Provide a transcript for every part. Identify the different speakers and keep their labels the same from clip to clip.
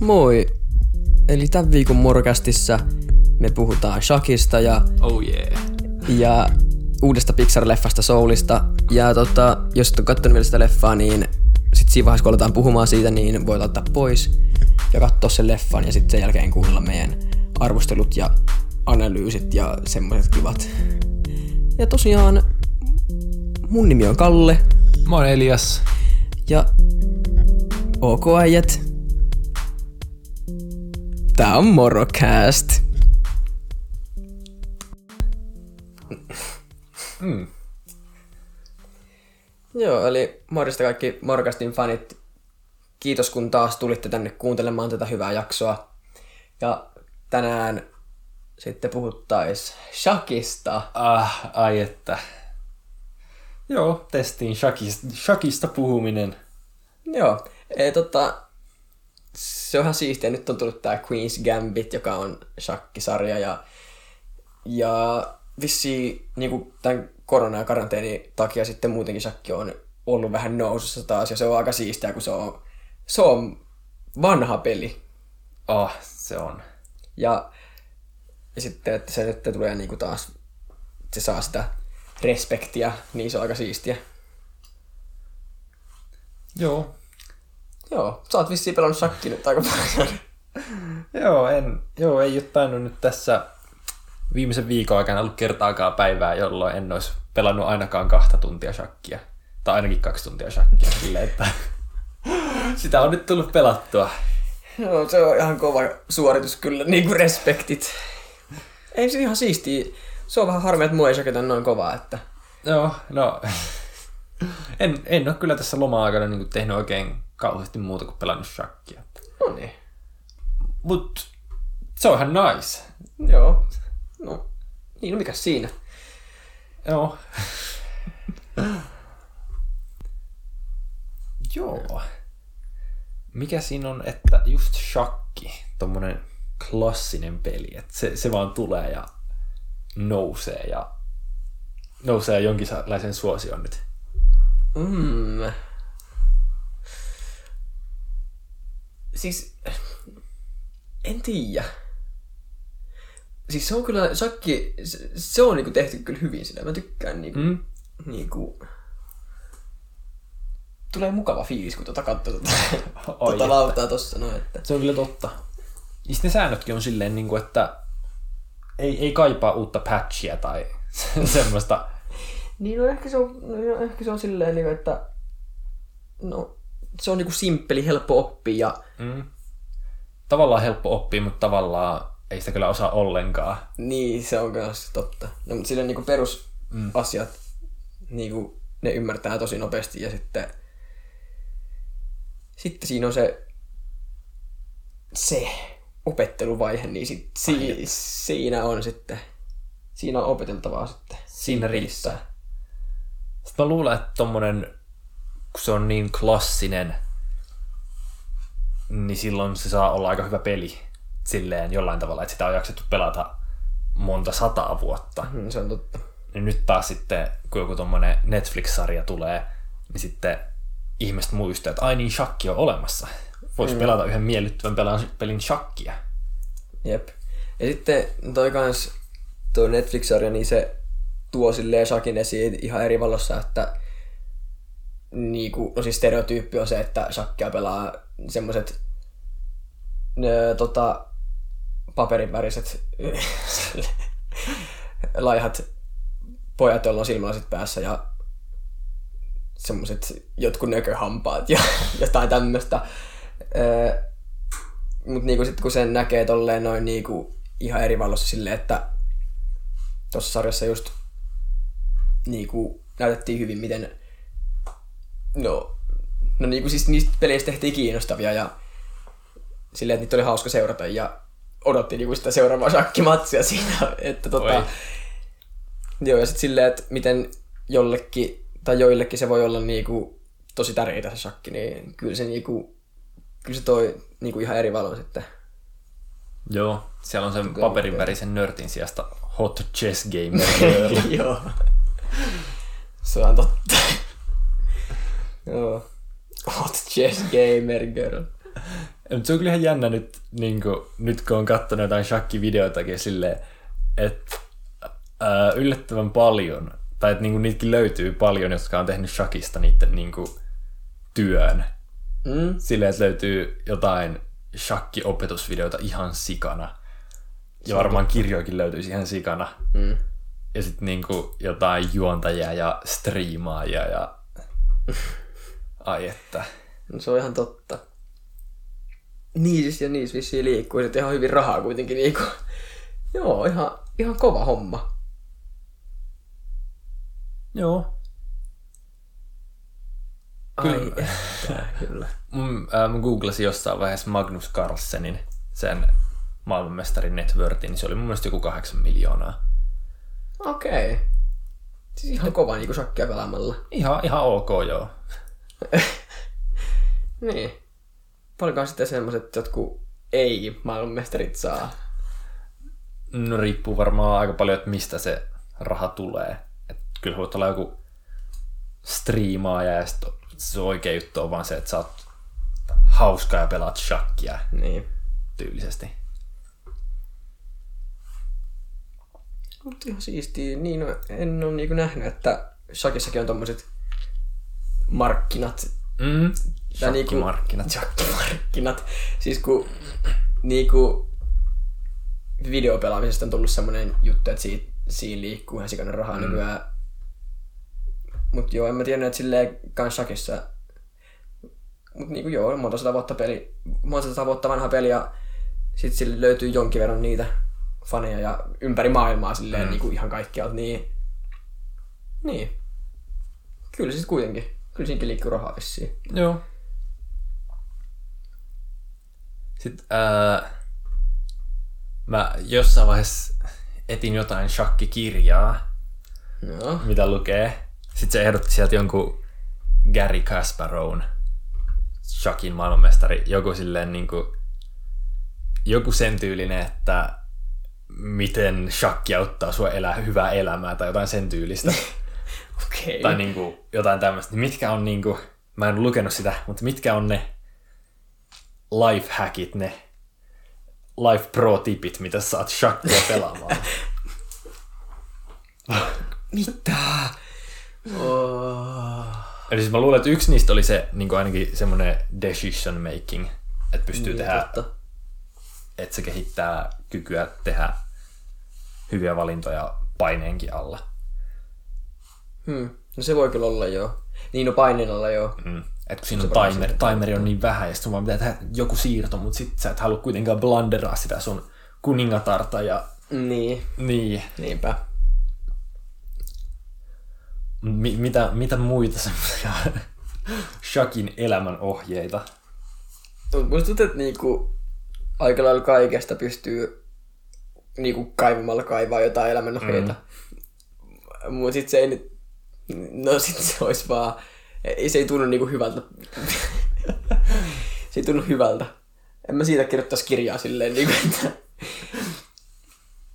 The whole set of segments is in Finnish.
Speaker 1: Moi! Eli tämän viikon morkastissa me puhutaan Shakista ja,
Speaker 2: Oh yeah.
Speaker 1: ja uudesta Pixar-leffasta Soulista. Ja tota, jos et ole katsonut vielä sitä leffaa, niin sit siinä vaiheessa kun aletaan puhumaan siitä, niin voi ottaa pois ja katsoa sen leffan ja sitten sen jälkeen kuunnella meidän arvostelut ja analyysit ja semmoiset kivat. Ja tosiaan mun nimi on Kalle
Speaker 2: Mä oon Elias.
Speaker 1: ja OK äijät. Tää on Morocast.
Speaker 2: Mm.
Speaker 1: Joo, eli morjesta kaikki Morcastin fanit. Kiitos kun taas tulitte tänne kuuntelemaan tätä hyvää jaksoa. Ja tänään sitten puhuttais Shakista.
Speaker 2: Ah, ai että. Joo, testiin Shakista, Shakista puhuminen.
Speaker 1: Joo, e, tota, se on ihan siistiä. Nyt on tullut tää Queen's Gambit, joka on shakkisarja ja, ja vissi niinku tämän korona- ja karanteeni takia sitten muutenkin shakki on ollut vähän nousussa taas ja se on aika siistiä, kun se on, se on vanha peli.
Speaker 2: Ah, se on.
Speaker 1: Ja, ja sitten, että se nyt tulee niinku taas, se saa sitä respektiä, niin se on aika siistiä.
Speaker 2: Joo.
Speaker 1: Joo, sä oot vissiin pelannut shakki nyt aika paljon.
Speaker 2: Joo, en, joo, ei ole tainnut nyt tässä viimeisen viikon aikana ollut kertaakaan päivää, jolloin en olisi pelannut ainakaan kahta tuntia shakkia. Tai ainakin kaksi tuntia shakkia. Sille, että sitä on nyt tullut pelattua.
Speaker 1: Joo, se on ihan kova suoritus kyllä, niin kuin respektit. Ei se ihan siistiä. Se on vähän harmi, että mua ei shaketa noin kovaa, että...
Speaker 2: Joo, no... En, en ole kyllä tässä loma-aikana niin tehnyt oikein kauheasti muuta kuin pelannut shakkia.
Speaker 1: No niin.
Speaker 2: Mut se on ihan nice.
Speaker 1: Joo. No, niin, no mikä siinä?
Speaker 2: Joo. Joo. Mikä siinä on, että just shakki, tommonen klassinen peli, että se, se vaan tulee ja nousee ja nousee jonkinlaisen suosion nyt.
Speaker 1: Mm. Siis, en tiedä. Siis se on kyllä, shakki, se, se on niinku tehty kyllä hyvin sitä. Mä tykkään niinku,
Speaker 2: Mm?
Speaker 1: niinku... Tulee mukava fiilis, kun tuota katsoo tuota,
Speaker 2: Oi, että.
Speaker 1: lautaa tossa noin, että...
Speaker 2: Se on kyllä totta. Ja sitten ne säännötkin on silleen, niin kuin, että ei, ei kaipaa uutta patchia tai semmoista.
Speaker 1: Niin, no ehkä se on, no, ehkä se on silleen, niinku, että no, se on niinku simppeli, helppo oppia ja
Speaker 2: Mm. Tavallaan helppo oppia, mutta tavallaan ei sitä kyllä osaa ollenkaan.
Speaker 1: niin, se on myös totta. No, mutta silleen niinku perusasiat, niinku, ne ymmärtää tosi nopeasti ja sitten sitten siinä on se se opetteluvaihe, niin sit, si, siinä on sitten siinä on opeteltavaa sitten.
Speaker 2: Siinä riittää. Sitten mä luulen, että tommonen, kun se on niin klassinen, niin silloin se saa olla aika hyvä peli. Silleen jollain tavalla, että sitä on jaksettu pelata monta sataa vuotta.
Speaker 1: Mm, se on totta.
Speaker 2: Niin nyt taas sitten, kun joku tommonen Netflix-sarja tulee, niin sitten ihmiset muistaa, että ai niin, shakki on olemassa. Voisi mm. pelata yhden miellyttävän pelan- pelin shakkia.
Speaker 1: Jep. Ja sitten toi kans, tuo Netflix-sarja, niin se tuo silleen Shakin esiin ihan eri valossa, että niinku, siis stereotyyppi on se, että shakkia pelaa semmoset nö, tota, paperinväriset laihat pojat, joilla on silmälasit päässä ja semmoset jotkut nököhampaat ja jotain tämmöstä. Öö, Mut niinku sit kun sen näkee tolleen noin niinku ihan eri valossa silleen, että tuossa sarjassa just niinku näytettiin hyvin, miten no, no niinku siis niistä peleistä tehtiin kiinnostavia ja silleen, että niitä oli hauska seurata ja odotti niinku sitä seuraavaa shakkimatsia siinä, että tota,
Speaker 2: Oi.
Speaker 1: joo ja sit silleen, että miten jollekin tai joillekin se voi olla niinku tosi tärkeää se shakki, niin kyllä se niinku kyllä se toi niinku ihan eri valon sitten.
Speaker 2: Joo, siellä on sen paperinvärisen nörtin sijasta Hot Chess Gamer Girl.
Speaker 1: Joo. Se on totta. Joo. Hot chess gamer girl.
Speaker 2: Mutta se on kyllä ihan jännä nyt, niin kuin, nyt kun on katsonut jotain shakkivideoitakin silleen, että ää, yllättävän paljon, tai että niin kuin, niitäkin löytyy paljon, jotka on tehnyt shakista niiden niin kuin, työn.
Speaker 1: Mm.
Speaker 2: Silleen, että löytyy jotain shakki-opetusvideoita ihan sikana. Ja varmaan kirjoikin löytyisi ihan sikana.
Speaker 1: Mm.
Speaker 2: Ja sitten niinku jotain juontajia ja striimaajia ja... Ai että.
Speaker 1: No, se on ihan totta. Niissä ja niissä vissiin liikkuu sitten ihan hyvin rahaa kuitenkin niinku. Joo, ihan, ihan kova homma.
Speaker 2: Joo.
Speaker 1: Ai,
Speaker 2: Kyllä.
Speaker 1: että, kyllä.
Speaker 2: Mun, äh, mä googlasin jossain vaiheessa Magnus Carlsenin, sen maailmanmestarin net worthi, niin se oli mun mielestä joku kahdeksan miljoonaa.
Speaker 1: Okei. Okay. Siis ihan kova niinku shakkia pelaamalla.
Speaker 2: Ihan, ihan ok, joo.
Speaker 1: Niin. Paljonkaan sitten semmoset jotkut ei-maailmanmestarit saa.
Speaker 2: No riippuu varmaan aika paljon, että mistä se raha tulee. Et kyllä voit olla joku striimaaja ja sit se oikea juttu on vaan se, että sä oot hauska ja pelaat shakkia
Speaker 1: Niin.
Speaker 2: tyylisesti.
Speaker 1: Mutta ihan siistiä. Niin, no, en ole niinku nähnyt, että shakissakin on tommoset markkinat.
Speaker 2: Mm.
Speaker 1: Tai niinku-
Speaker 2: Shakkimarkkinat.
Speaker 1: Shakkimarkkinat. Siis kun niinku videopelaamisesta on tullut semmonen juttu, että siitä, siinä liikkuu ihan sikana rahaa mm. nykyään. Mut joo, en mä tiennyt, että silleen kans shakissa. Mut niinku joo, monta sata vuotta peli, monta sata vuotta vanha peli ja sit sille löytyy jonkin verran niitä faneja ja ympäri maailmaa silleen mm. niinku ihan kaikkialta, niin niin. Kyllä siis kuitenkin. Kyllä siinäkin liikkuu rahaa vissiin.
Speaker 2: Joo. Sitten ää, mä jossain vaiheessa etin jotain shakkikirjaa,
Speaker 1: Joo.
Speaker 2: mitä lukee. Sitten se ehdotti sieltä jonkun Gary Kasparown, shakin maailmanmestari, joku silleen niinku, joku sen tyylinen, että miten shakki auttaa sua elää hyvää elämää tai jotain sen tyylistä.
Speaker 1: Okei.
Speaker 2: tai niinku jotain tämmöistä. Mitkä on niinku, mä en lukenut sitä, mutta mitkä on ne life hackit, ne life pro tipit, mitä saat shakkia pelaamaan.
Speaker 1: Mitä? Oh.
Speaker 2: Eli siis mä luulen, että yksi niistä oli se niin ainakin semmoinen decision making, että pystyy
Speaker 1: Niin,
Speaker 2: tehdä,
Speaker 1: totta.
Speaker 2: että se kehittää kykyä tehdä hyviä valintoja paineenkin alla.
Speaker 1: Hmm. No se voi kyllä olla joo. Niin no paineen alla joo.
Speaker 2: Mm. Et kun siinä on timer, timeri on niin vähän, ja sitten vaan pitää tehdä joku siirto, mutta sit sä et halua kuitenkaan blunderaa sitä sun kuningatarta ja
Speaker 1: Niin,
Speaker 2: niin.
Speaker 1: niinpä.
Speaker 2: Mi- mitä, mitä muita semmoisia Shakin elämän ohjeita?
Speaker 1: Mut Musta tuntuu, että niinku aika lailla kaikesta pystyy niinku kaivamalla kaivaa jotain elämänohjeita. Mm. Mut sit se ei nyt... No sit se olisi vaan... Ei, se ei tunnu niinku hyvältä. se ei tunnu hyvältä. En mä siitä kirjoittaisi kirjaa silleen niinku, että...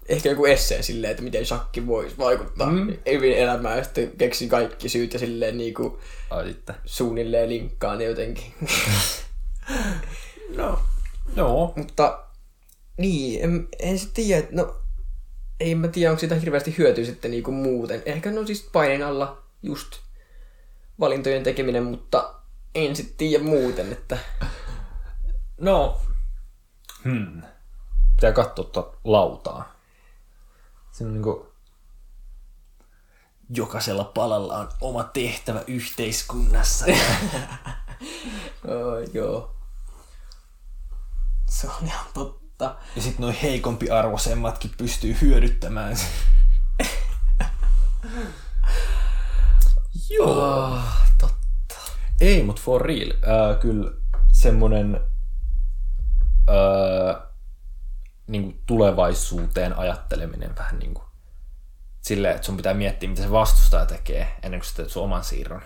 Speaker 1: Ehkä joku essee silleen, että miten shakki voisi vaikuttaa mm. hyvin elämään ja sitten keksin kaikki syyt ja silleen niinku
Speaker 2: Ai sitten.
Speaker 1: suunnilleen linkkaan jotenkin.
Speaker 2: No. Joo.
Speaker 1: Mutta niin, en, en sitten tiedä, että no ei mä tiedä, onko siitä hirveästi hyötyä sitten niinku muuten. Ehkä no siis paineen alla just valintojen tekeminen, mutta en sitten tiedä muuten, että
Speaker 2: No. Hmm. Pitää katsoa tuota lautaa. Siinä on niinku... Jokaisella palalla on oma tehtävä yhteiskunnassa.
Speaker 1: oh, joo. Se on ihan totta.
Speaker 2: ja sitten noin heikompi arvoisemmatkin pystyy hyödyttämään sen. Joo.
Speaker 1: Oh, totta.
Speaker 2: Ei, mutta for real. Äh, kyllä semmonen äh, niinku tulevaisuuteen ajatteleminen vähän niinku silleen, että sun pitää miettiä, mitä se vastustaja tekee ennen kuin sä teet sun oman siirron.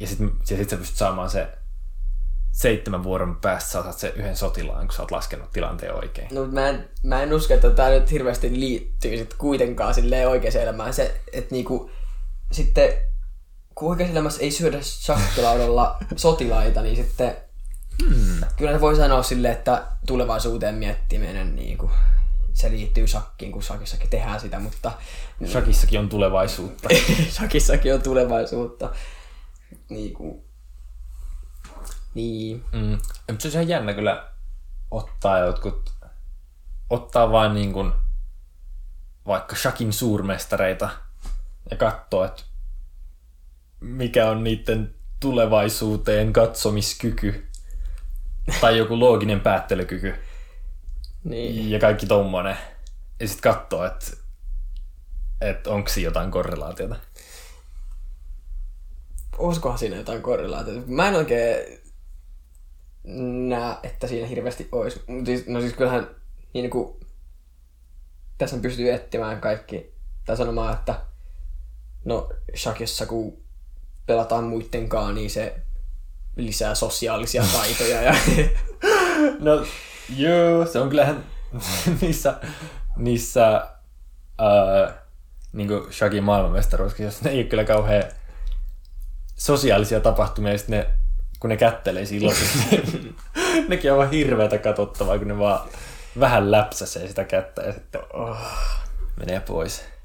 Speaker 2: Ja sitten ja sit sä pystyt saamaan se seitsemän vuoden päästä sä saat se yhden sotilaan, kun sä oot laskenut tilanteen oikein.
Speaker 1: No, mä en, mä en usko, että tää nyt hirveästi liittyy sit kuitenkaan silleen oikeaan elämään. Se, että niinku, sitten kun oikeassa elämässä ei syödä shakkilaudalla sotilaita, niin sitten Hmm. Kyllä ne voi sanoa sille, että tulevaisuuteen miettiminen niin kuin, se liittyy shakkiin, kun shakissakin tehdään sitä, mutta...
Speaker 2: Shakissakin on tulevaisuutta.
Speaker 1: shakissakin on tulevaisuutta. Niin kuin... Niin.
Speaker 2: Mm. Mutta se on ihan jännä kyllä ottaa jotkut... Ottaa vain niin kuin vaikka shakin suurmestareita ja katsoa, että mikä on niiden tulevaisuuteen katsomiskyky tai joku looginen päättelykyky niin. ja kaikki tommonen. Ja sitten katsoa, että et onko siinä jotain korrelaatiota.
Speaker 1: Olisikohan siinä jotain korrelaatiota? Mä en oikein näe, että siinä hirveästi olisi. No siis kyllähän niin kuin, tässä pystyy etsimään kaikki, tai sanomaan, että no Shakissa kun pelataan muittenkaan, niin se lisää sosiaalisia taitoja. Ja...
Speaker 2: no joo, se on kyllähän niissä, niissä uh, niin kuin Shakin jos ne ei ole kyllä kauhean sosiaalisia tapahtumia, ja ne, kun ne kättelee silloin, ne, nekin on vaan hirveätä katsottavaa, kun ne vaan vähän läpsäsee sitä kättä ja sitten oh, menee pois.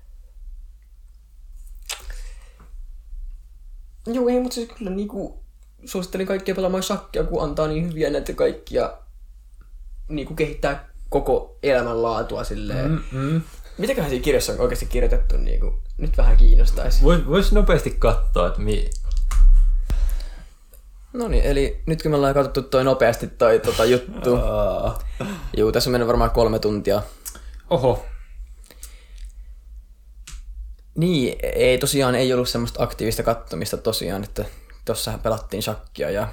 Speaker 1: Joo, ei, mutta siis kyllä niinku suosittelin kaikkia pelaamaan shakkia, kun antaa niin hyviä näitä kaikkia niinku kehittää koko elämänlaatua silleen. Mm, mm. Mitäköhän siinä kirjassa on oikeasti kirjoitettu, niinku, nyt vähän kiinnostaisi.
Speaker 2: Vois, vois nopeasti katsoa, että mi...
Speaker 1: No niin, eli nyt kun me ollaan katsottu toi nopeasti toi tota, juttu. Juu, tässä on mennyt varmaan kolme tuntia.
Speaker 2: Oho.
Speaker 1: Niin, ei tosiaan ei ollut semmoista aktiivista kattomista tosiaan, että tossahan pelattiin shakkia ja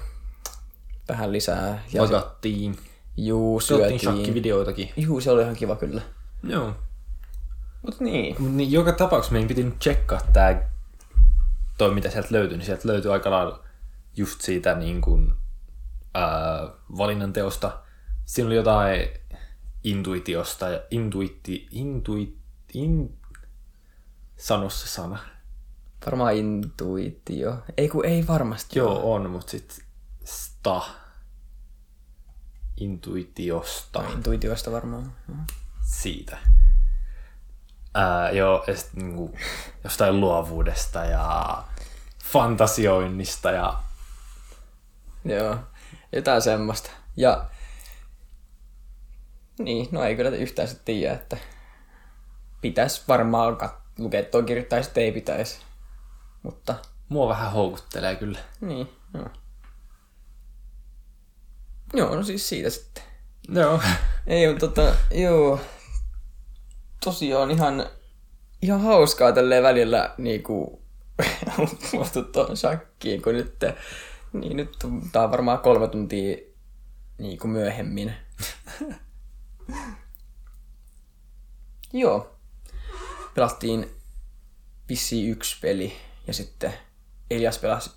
Speaker 1: vähän lisää. Ja
Speaker 2: Magattiin.
Speaker 1: Juu, syötiin.
Speaker 2: shakkivideoitakin.
Speaker 1: Juu, se oli ihan kiva kyllä.
Speaker 2: Joo.
Speaker 1: Mut niin.
Speaker 2: Mut niin joka tapauksessa meidän piti nyt tsekkaa tää toi mitä sieltä löytyi, niin sieltä löytyi aika lailla just siitä niin kuin, ää, valinnan teosta. Siinä oli jotain intuitiosta ja intuitti, intuit, in, sano se sana.
Speaker 1: Varmaan intuitio. Ei kun ei varmasti.
Speaker 2: Joo, ole. on, mutta sitten sta. Intuitiosta.
Speaker 1: No, intuitiosta varmaan.
Speaker 2: Siitä. Ää, joo, ja sitten niinku, jostain luovuudesta ja fantasioinnista ja...
Speaker 1: Joo, jotain semmoista. Ja niin, no ei kyllä yhtään sitten tiedä, että pitäisi varmaan kat- tai sitten ei pitäisi. Mutta...
Speaker 2: Mua vähän houkuttelee kyllä.
Speaker 1: Niin, joo. Joo, no siis siitä sitten.
Speaker 2: Joo.
Speaker 1: ei, mutta tota, joo. Tosiaan ihan, ihan hauskaa tälleen välillä niinku puhuttu tuon shakkiin, kun nyt, niin nyt tää on varmaan kolme tuntia niinku myöhemmin. Joo. Pelattiin vissi yksi peli ja sitten Elias pelasi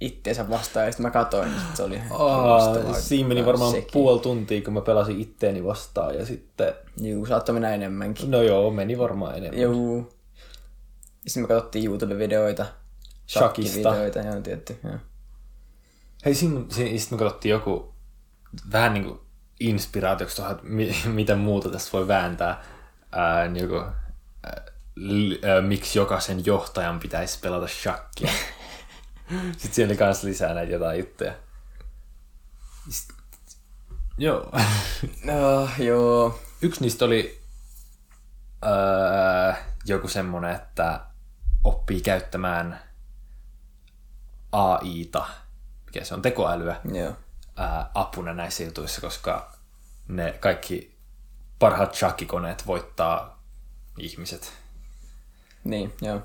Speaker 1: itteensä vastaan ja sitten mä katsoin, että se oli
Speaker 2: Aa, Siinä meni varmaan sekin. puoli tuntia, kun mä pelasin itteeni vastaan ja sitten...
Speaker 1: Juu, saattoi mennä enemmänkin.
Speaker 2: No joo, meni varmaan enemmän.
Speaker 1: Juu. Ja sitten me katsottiin YouTube-videoita.
Speaker 2: Shakista.
Speaker 1: Videoita, joo, tietty. Joo.
Speaker 2: Hei, siinä, sitten me katsottiin joku vähän niin kuin inspiraatioksi tuohon, että mi, mitä muuta tässä voi vääntää. Ää, niin joku, ää, miksi jokaisen johtajan pitäisi pelata shakkia. Sitten siellä oli myös lisää näitä jotain juttuja. Sitten, joo.
Speaker 1: no, joo.
Speaker 2: Yksi niistä oli ää, joku semmonen, että oppii käyttämään AIta, mikä se on, tekoälyä.
Speaker 1: Joo
Speaker 2: ää, apuna näissä jutuissa, koska ne kaikki parhaat shakikoneet voittaa ihmiset.
Speaker 1: Niin, joo.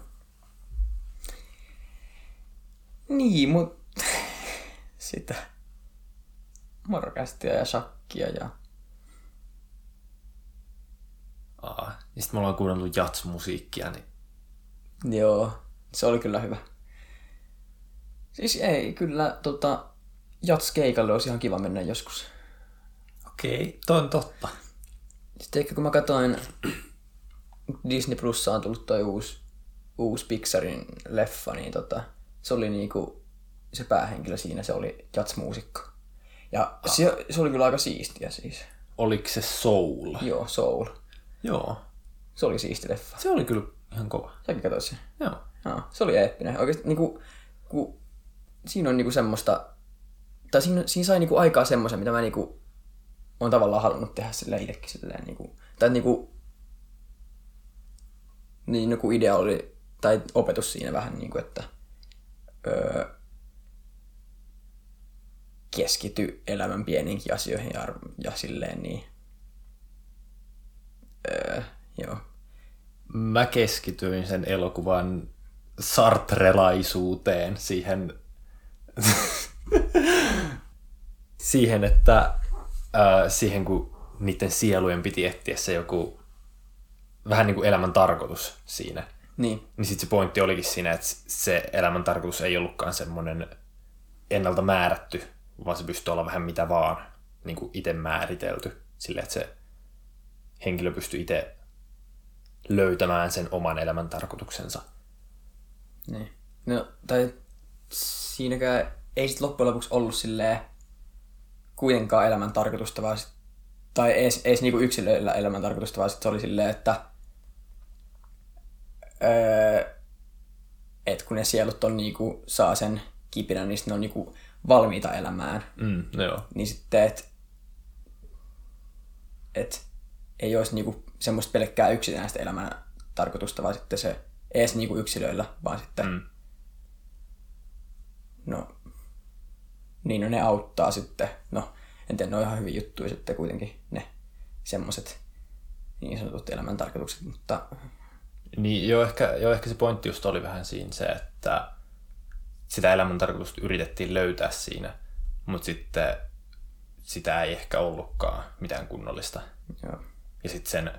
Speaker 1: Niin, mutta sitä morkastia ja shakkia ja...
Speaker 2: Aa, ja sitten me ollaan kuunnellut jats-musiikkia, niin...
Speaker 1: Joo, se oli kyllä hyvä. Siis ei, kyllä tota, jatskeikalle olisi ihan kiva mennä joskus.
Speaker 2: Okei, toi on totta.
Speaker 1: Sitten ehkä kun mä katsoin, Disney Plussa on tullut toi uusi, uusi Pixarin leffa, niin tota, se oli niinku, se päähenkilö siinä, se oli jatsmuusikko. Ja se, se oli kyllä aika siistiä siis.
Speaker 2: Oliko se Soul?
Speaker 1: Joo, Soul.
Speaker 2: Joo.
Speaker 1: Se oli siisti leffa.
Speaker 2: Se oli kyllä ihan kova.
Speaker 1: Säkin katsoit sen.
Speaker 2: Joo.
Speaker 1: Joo, se oli eeppinen. Oikeasti niinku, ku, siinä on niinku semmoista, tai siinä, siinä sai niinku aikaa semmoisen, mitä mä niinku on tavallaan halunnut tehdä silleen itsekin silleen niinku, tai niinku, niin joku idea oli, tai opetus siinä vähän niinku, että öö, keskity elämän pieniinkin asioihin ja, ja silleen niin, öö, joo,
Speaker 2: Mä keskityin sen elokuvan sartrelaisuuteen, siihen, siihen että äh, siihen kun niiden sielujen piti etsiä se joku vähän niin kuin elämän tarkoitus siinä.
Speaker 1: niin,
Speaker 2: Niin sitten se pointti olikin siinä, että se elämän tarkoitus ei ollutkaan semmoinen ennalta määrätty, vaan se pystyy olla vähän mitä vaan niin kuin itse määritelty. Silleen, että se henkilö pystyy itse löytämään sen oman elämän tarkoituksensa.
Speaker 1: Niin. No, tai siinäkään ei sit loppujen lopuksi ollut silleen kuitenkaan elämän tarkoitusta, vaan sit, tai ees niinku yksilöillä elämän tarkoitusta, vaan sit se oli silleen, että öö, et kun ne sielut on niinku, saa sen kipinän, niin ne on niinku valmiita elämään.
Speaker 2: Mm, joo.
Speaker 1: Niin sitten, että et ei olisi niinku semmoista pelkkää yksinäistä elämän tarkoitusta, vaan sitten se ees niinku yksilöillä, vaan sitten
Speaker 2: Mm.
Speaker 1: no, niin no ne auttaa sitten. No, en tiedä, ne on ihan hyviä juttuja sitten kuitenkin ne semmoset niin sanotut elämän tarkoitukset, mutta
Speaker 2: Niin joo ehkä, joo, ehkä se pointti just oli vähän siinä se, että sitä elämän tarkoitusta yritettiin löytää siinä, mutta sitten sitä ei ehkä ollutkaan mitään kunnollista.
Speaker 1: joo,
Speaker 2: Ja sitten sen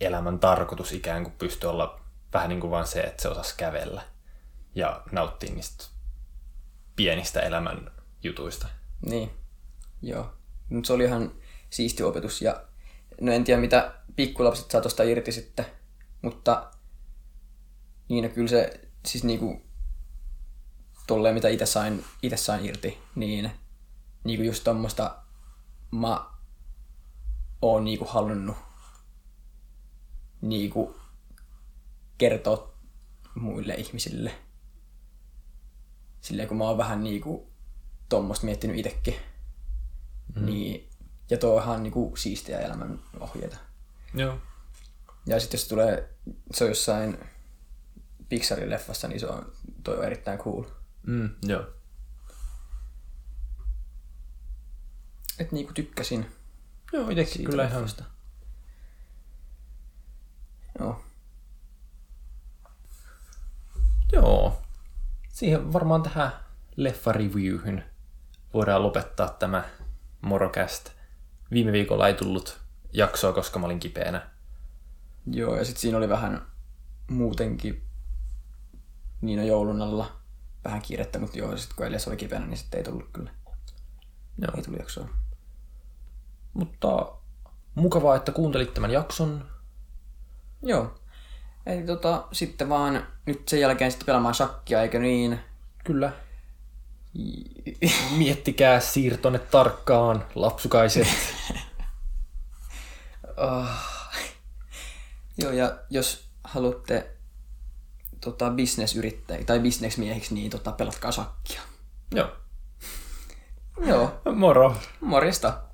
Speaker 2: elämän tarkoitus ikään kuin pystyi olla vähän niin kuin vaan se, että se osasi kävellä ja nauttia niistä pienistä elämän jutuista.
Speaker 1: niin, joo. Mutta se oli ihan siisti opetus ja no en tiedä mitä pikkulapset saa tosta irti sitten, mutta niin no kyllä se siis niinku tolleen mitä itse sain, itse sain irti, niin niinku just tommosta mä oon niinku halunnut niinku kertoa muille ihmisille. Silleen kun mä oon vähän niinku tommosta miettinyt itekin. Mm. Niin, ja tuo on ihan niinku siistiä elämän ohjeita.
Speaker 2: Joo.
Speaker 1: Ja sitten jos tulee, se on jossain Pixarin leffassa, niin se on, toi on erittäin cool.
Speaker 2: Mm, joo.
Speaker 1: Et niinku tykkäsin.
Speaker 2: Joo, itsekin kyllä ihan
Speaker 1: leffasta. Joo.
Speaker 2: Joo. Siihen varmaan tähän leffa-reviewhyn voidaan lopettaa tämä Morocast. Viime viikolla ei tullut jaksoa, koska mä olin kipeänä.
Speaker 1: Joo, ja sitten siinä oli vähän muutenkin niin on joulun alla vähän kiirettä, mutta joo, sitten kun Elias oli kipeänä, niin sitten ei tullut kyllä.
Speaker 2: Joo.
Speaker 1: Ei tullut jaksoa.
Speaker 2: Mutta mukavaa, että kuuntelit tämän jakson.
Speaker 1: Joo. Eli tota, sitten vaan nyt sen jälkeen sitten pelaamaan shakkia, eikö niin?
Speaker 2: Kyllä. Miettikää siirtonne tarkkaan, lapsukaiset.
Speaker 1: Oh. Joo, ja jos haluatte tota, bisnesyrittäjä tai bisnesmiehiksi, niin tota, pelatkaa shakkia.
Speaker 2: Joo.
Speaker 1: Joo,
Speaker 2: Moro.
Speaker 1: morjesta.